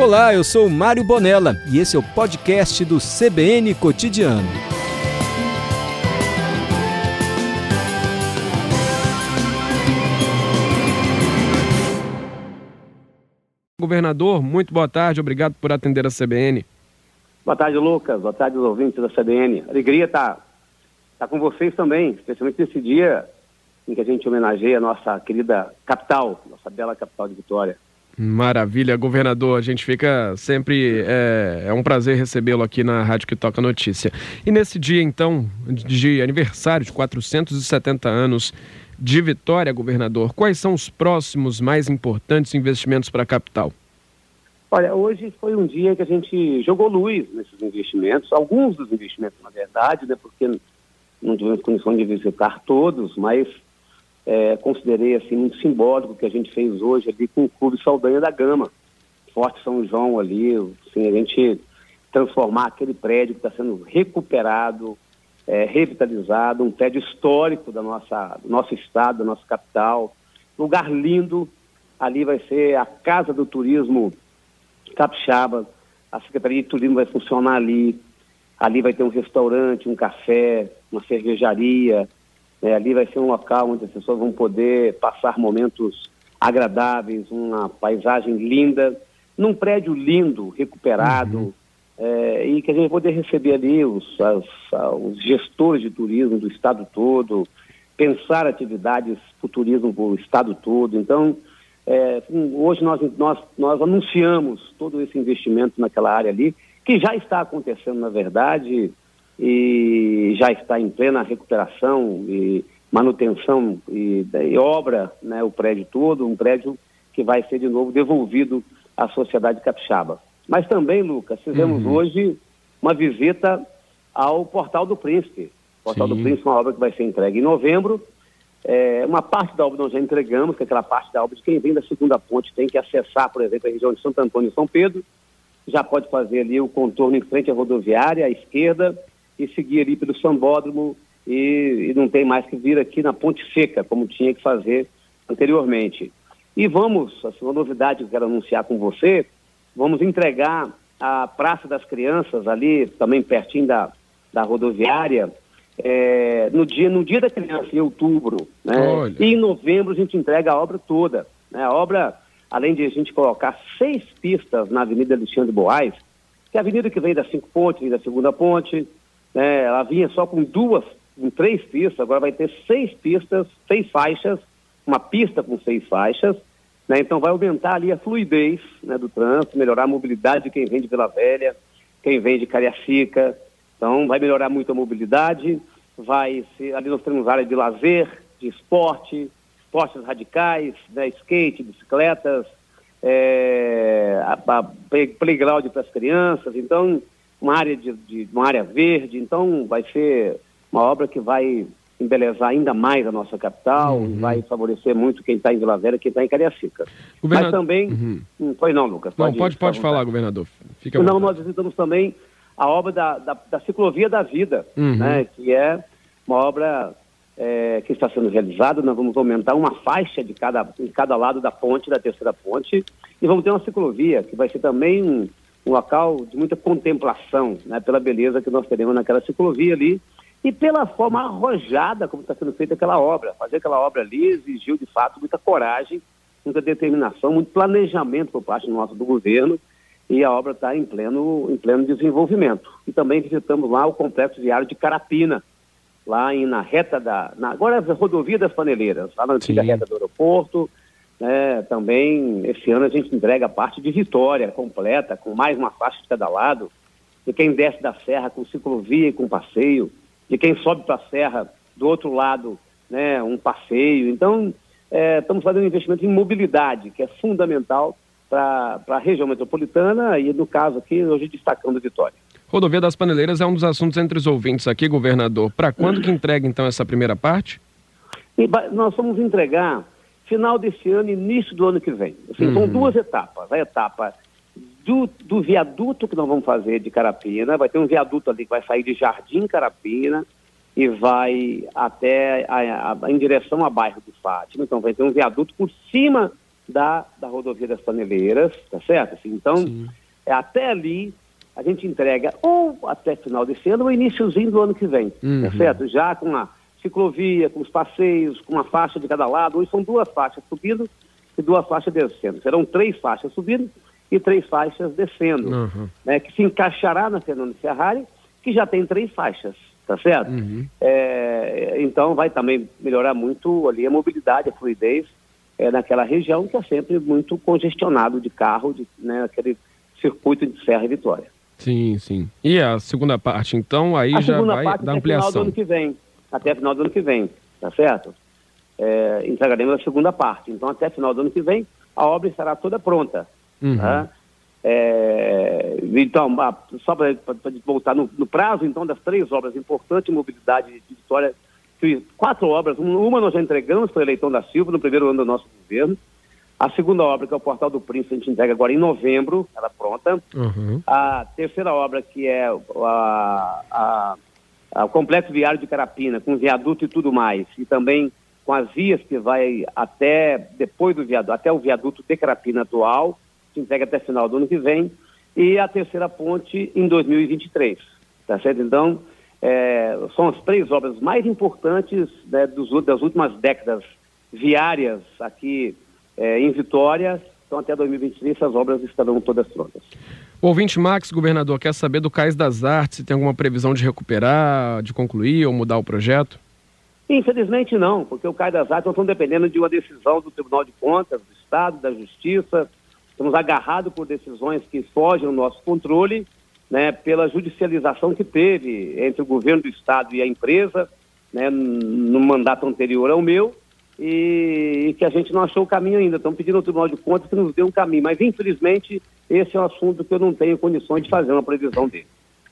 Olá, eu sou Mário Bonella e esse é o podcast do CBN Cotidiano. Governador, muito boa tarde, obrigado por atender a CBN. Boa tarde, Lucas. Boa tarde, os ouvintes da CBN. Alegria estar tá, tá com vocês também, especialmente nesse dia em que a gente homenageia a nossa querida capital, nossa bela capital de Vitória. Maravilha, governador. A gente fica sempre. É, é um prazer recebê-lo aqui na Rádio que Toca Notícia. E nesse dia, então, de aniversário de 470 anos de Vitória, governador, quais são os próximos mais importantes investimentos para a capital? Olha, hoje foi um dia que a gente jogou luz nesses investimentos, alguns dos investimentos, na verdade, né, porque não tivemos condição de visitar todos, mas é, considerei assim muito simbólico que a gente fez hoje ali com o Clube Saldanha da Gama, Forte São João ali, assim, a gente transformar aquele prédio que está sendo recuperado, é, revitalizado, um prédio histórico da nossa, do nosso estado, da nossa capital, lugar lindo, ali vai ser a Casa do Turismo Capixaba, a Secretaria de Turismo vai funcionar ali, ali vai ter um restaurante, um café, uma cervejaria, né? ali vai ser um local onde as pessoas vão poder passar momentos agradáveis, uma paisagem linda, num prédio lindo, recuperado, uhum. é, e que a gente vai poder receber ali os, as, os gestores de turismo do estado todo, pensar atividades para o turismo para o estado todo. Então, é, hoje nós, nós, nós anunciamos todo esse investimento naquela área ali, que já está acontecendo, na verdade, e já está em plena recuperação e manutenção e, e obra, né, o prédio todo, um prédio que vai ser de novo devolvido à sociedade capixaba. Mas também, Lucas, fizemos uhum. hoje uma visita ao Portal do Príncipe. O Portal Sim. do Príncipe é uma obra que vai ser entregue em novembro é, uma parte da obra nós já entregamos, que é aquela parte da obra de quem vem da segunda ponte tem que acessar, por exemplo, a região de Santo Antônio e São Pedro, já pode fazer ali o contorno em frente à rodoviária, à esquerda, e seguir ali pelo Sambódromo e, e não tem mais que vir aqui na Ponte Seca, como tinha que fazer anteriormente. E vamos, assim, uma novidade que eu quero anunciar com você, vamos entregar a Praça das Crianças ali, também pertinho da, da rodoviária, é, no, dia, no dia da criança, em outubro. Né? E em novembro a gente entrega a obra toda. Né? A obra, além de a gente colocar seis pistas na Avenida Alexandre Boais, que é a avenida que vem das cinco pontes, vem da segunda ponte, né? ela vinha só com duas, com três pistas, agora vai ter seis pistas, seis faixas, uma pista com seis faixas, né? então vai aumentar ali a fluidez né, do trânsito, melhorar a mobilidade de quem vem de Vila Velha, quem vem de Cariacica, então, vai melhorar muito a mobilidade, vai ser, ali nós temos área de lazer, de esporte, esportes radicais, né, skate, bicicletas, é, a, a playground para as crianças, então, uma área, de, de, uma área verde, então vai ser uma obra que vai embelezar ainda mais a nossa capital, uhum. vai favorecer muito quem está em Vila Velha, quem está em Cariacica. Governador... Mas também, uhum. Hum, pois não, Lucas. Pode, não, pode, pode falar, governador. Fica não, nós visitamos também a obra da, da, da Ciclovia da Vida, uhum. né, que é uma obra é, que está sendo realizada. Nós vamos aumentar uma faixa de cada, em cada lado da ponte, da terceira ponte, e vamos ter uma ciclovia, que vai ser também um, local de muita contemplação, né, pela beleza que nós teremos naquela ciclovia ali, e pela forma arrojada como está sendo feita aquela obra. Fazer aquela obra ali exigiu, de fato, muita coragem, muita determinação, muito planejamento por parte nosso do governo, e a obra está em pleno, em pleno desenvolvimento. E também visitamos lá o complexo viário de Carapina, lá em, na reta da. Na, agora é a rodovia das Paneleiras, lá na antiga Sim. reta do aeroporto. Né, também esse ano a gente entrega a parte de Vitória completa, com mais uma faixa de cada lado, de quem desce da serra com ciclovia e com passeio, de quem sobe para a serra do outro lado, né, um passeio. Então, é, estamos fazendo um investimento em mobilidade, que é fundamental para a região metropolitana e, no caso aqui, hoje destacando Vitória. Rodovia das Paneleiras é um dos assuntos entre os ouvintes aqui, governador. Para quando que entrega, então, essa primeira parte? E nós vamos entregar final desse ano, início do ano que vem. Assim, uhum. São duas etapas. A etapa do, do, viaduto que nós vamos fazer de Carapina, vai ter um viaduto ali que vai sair de Jardim Carapina e vai até a, a, em direção ao bairro do Fátima. Então vai ter um viaduto por cima da, da rodovia das Paneleiras, tá certo? Assim, então, é, até ali a gente entrega ou até final desse ano ou iníciozinho do ano que vem, tá uhum. tá certo? Já com a ciclovia, com os passeios, com uma faixa de cada lado. Hoje são duas faixas subindo e duas faixas descendo. Serão três faixas subindo e três faixas descendo, uhum. né, que se encaixará na Fernando Ferrari, que já tem três faixas, tá certo? Uhum. É, então vai também melhorar muito ali a mobilidade, a fluidez é, naquela região que é sempre muito congestionado de carro, de, né, aquele circuito de Serra e Vitória. Sim, sim. E a segunda parte, então, aí a já vai dar ampliação. Final do ano que vem, até final do ano que vem, tá certo? É, entregaremos a segunda parte. Então, até final do ano que vem, a obra estará toda pronta. Uhum. Tá? É, então, só para voltar no, no, prazo, então, das três obras importantes, mobilidade de Vitória, quatro obras, uma nós já entregamos para o Eleitão da Silva no primeiro ano do nosso governo, a segunda obra, que é o Portal do Príncipe, a gente entrega agora em novembro, ela pronta. Uhum. A terceira obra, que é a, a, o Complexo Viário de Carapina, com viaduto e tudo mais, e também com as vias que vai até depois do viaduto, até o viaduto de Carapina atual, que entrega até final do ano que vem, e a terceira ponte em 2023. Tá certo? Então, é, são as três obras mais importantes né, dos, das últimas décadas viárias aqui é, em Vitória. Então, até 2023, essas obras estarão todas prontas. O ouvinte Max, governador, quer saber do Cais das Artes, se tem alguma previsão de recuperar, de concluir ou mudar o projeto? Infelizmente não, porque o Cais das Artes nós estamos dependendo de uma decisão do Tribunal de Contas, do Estado, da Justiça. Estamos agarrados por decisões que fogem ao nosso controle, né, pela judicialização que teve entre o governo do Estado e a empresa, né, no mandato anterior ao meu, e, e, que a gente não achou o caminho ainda. Estamos pedindo ao Tribunal de Contas que nos dê um caminho, mas infelizmente esse é um assunto que eu não tenho condições de fazer uma previsão dele.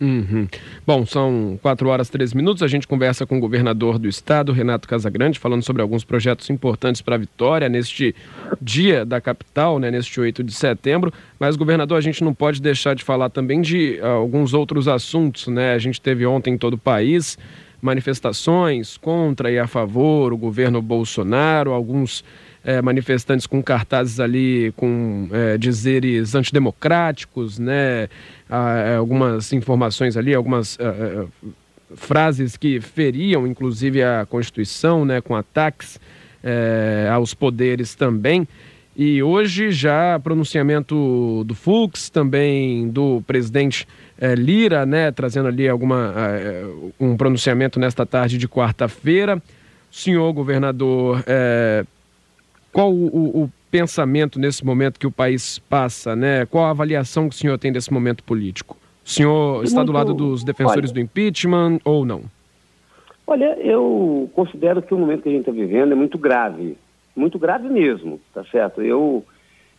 Uhum. Bom, são 4 horas e 3 minutos. A gente conversa com o governador do estado, Renato Casagrande, falando sobre alguns projetos importantes para a Vitória neste dia da capital, né, neste 8 de setembro. Mas, governador, a gente não pode deixar de falar também de uh, alguns outros assuntos. Né? A gente teve ontem em todo o país manifestações contra e a favor o governo Bolsonaro, alguns é, manifestantes com cartazes ali com é, dizeres antidemocráticos, né? Ah, algumas informações ali, algumas frases que feriam inclusive a Constituição, né? Com ataques é, aos poderes também. E hoje já pronunciamento do Fux, também do presidente é, Lira, né, trazendo ali alguma, é, um pronunciamento nesta tarde de quarta-feira. Senhor governador, é, qual o, o, pensamento nesse momento que o país passa, né? Qual a avaliação que o senhor tem desse momento político? O senhor está do lado dos defensores olha, do impeachment ou não? Olha, eu considero que o momento que a gente está vivendo é muito grave muito grave mesmo, tá certo? Eu,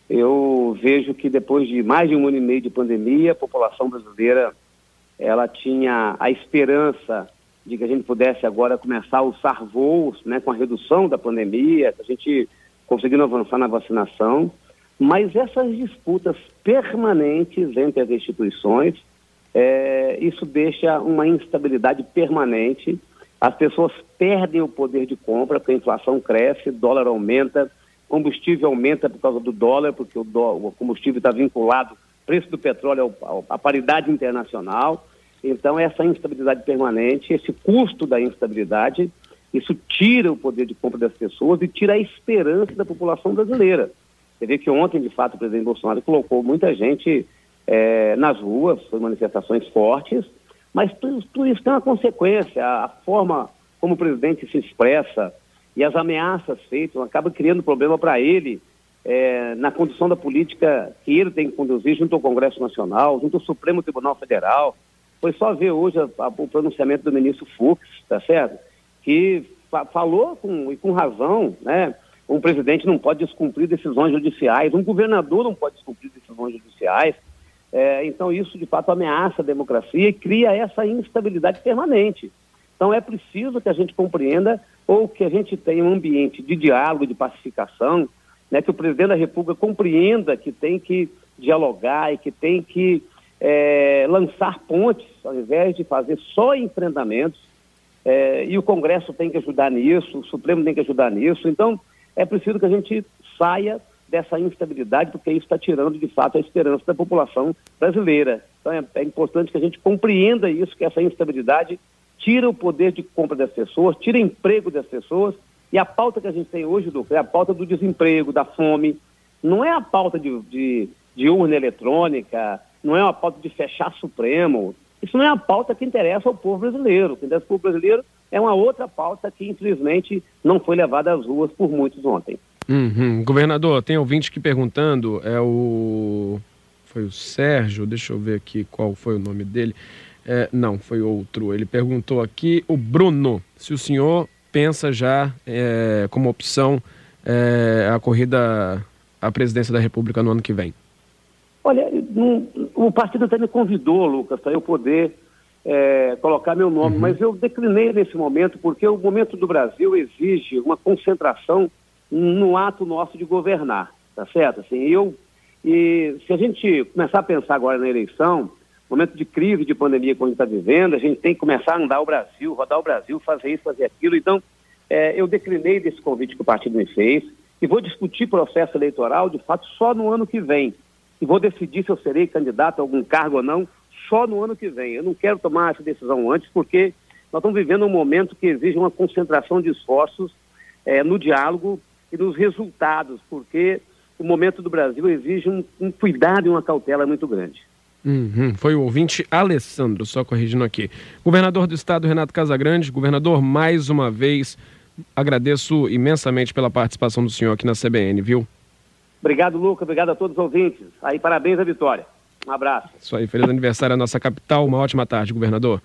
eu vejo que depois de mais de um ano e meio de pandemia, a população brasileira ela tinha a esperança de que a gente pudesse agora começar a usar voos, né, com a redução da pandemia, a gente conseguindo avançar na vacinação, mas essas disputas permanentes entre as instituições, é, isso deixa uma instabilidade permanente as pessoas perdem o poder de compra, porque a inflação cresce, dólar aumenta, combustível aumenta por causa do dólar, porque o, o combustível está vinculado, preço do petróleo à paridade internacional. Então, essa instabilidade permanente, esse custo da instabilidade, isso tira o poder de compra das pessoas e tira a esperança da população brasileira. Você vê que ontem, de fato, o presidente Bolsonaro colocou muita gente é, nas ruas, foi manifestações fortes, mas tudo, tudo isso tem uma consequência. A, forma como o presidente se expressa e as ameaças feitas acaba criando problema para ele é, na condução da política que ele tem que conduzir junto ao Congresso Nacional, junto ao Supremo Tribunal Federal. Foi só ver hoje a, a, o pronunciamento do ministro Fux, tá certo? Que fa falou com, e com razão, né? Um presidente não pode descumprir decisões judiciais, um governador não pode descumprir decisões judiciais. É, então, isso de fato ameaça a democracia e cria essa instabilidade permanente. Então, é preciso que a gente compreenda ou que a gente tenha um ambiente de diálogo, de pacificação, né, que o presidente da República compreenda que tem que dialogar e que tem que é, lançar pontes, ao invés de fazer só enfrentamentos. É, e o Congresso tem que ajudar nisso, o Supremo tem que ajudar nisso. Então, é preciso que a gente saia dessa instabilidade, porque isso está tirando, de fato, a esperança da população brasileira. Então, é, é importante que a gente compreenda isso, que essa instabilidade tira o poder de compra das pessoas, tira emprego das pessoas, e a pauta que a gente tem hoje, Duca, é a pauta do desemprego, da fome, não é a pauta de, de, de urna eletrônica, não é uma pauta de fechar Supremo, isso não é a pauta que interessa ao povo brasileiro. O que interessa ao povo brasileiro é uma outra pauta que, infelizmente, não foi levada às ruas por muitos ontem. Uhum. Governador, tem ouvinte que perguntando, é o. Foi o Sérgio, deixa eu ver aqui qual foi o nome dele. É, não, foi outro. Ele perguntou aqui, o Bruno, se o senhor pensa já é, como opção é, a corrida à presidência da República no ano que vem. Olha, o partido até me convidou, Lucas, para eu poder é, colocar meu nome, uhum. mas eu declinei nesse momento porque o momento do Brasil exige uma concentração no ato nosso de governar, tá certo? Assim, eu e se a gente começar a pensar agora na eleição, momento de crise, de pandemia que a gente está vivendo, a gente tem que começar a andar o Brasil, rodar o Brasil, fazer isso, fazer aquilo. Então, é, eu declinei desse convite que o partido me fez e vou discutir processo eleitoral, de fato, só no ano que vem. E vou decidir se eu serei candidato a algum cargo ou não só no ano que vem. Eu não quero tomar essa decisão antes, porque nós estamos vivendo um momento que exige uma concentração de esforços é, no diálogo e nos resultados, porque o momento do Brasil exige um, um cuidado e uma cautela muito grande. Uhum, foi o ouvinte Alessandro, só corrigindo aqui. Governador do Estado, Renato Casagrande. Governador, mais uma vez, agradeço imensamente pela participação do senhor aqui na CBN, viu? Obrigado, Lucas. Obrigado a todos os ouvintes. Aí, parabéns à vitória. Um abraço. Isso aí, feliz aniversário à nossa capital. Uma ótima tarde, governador.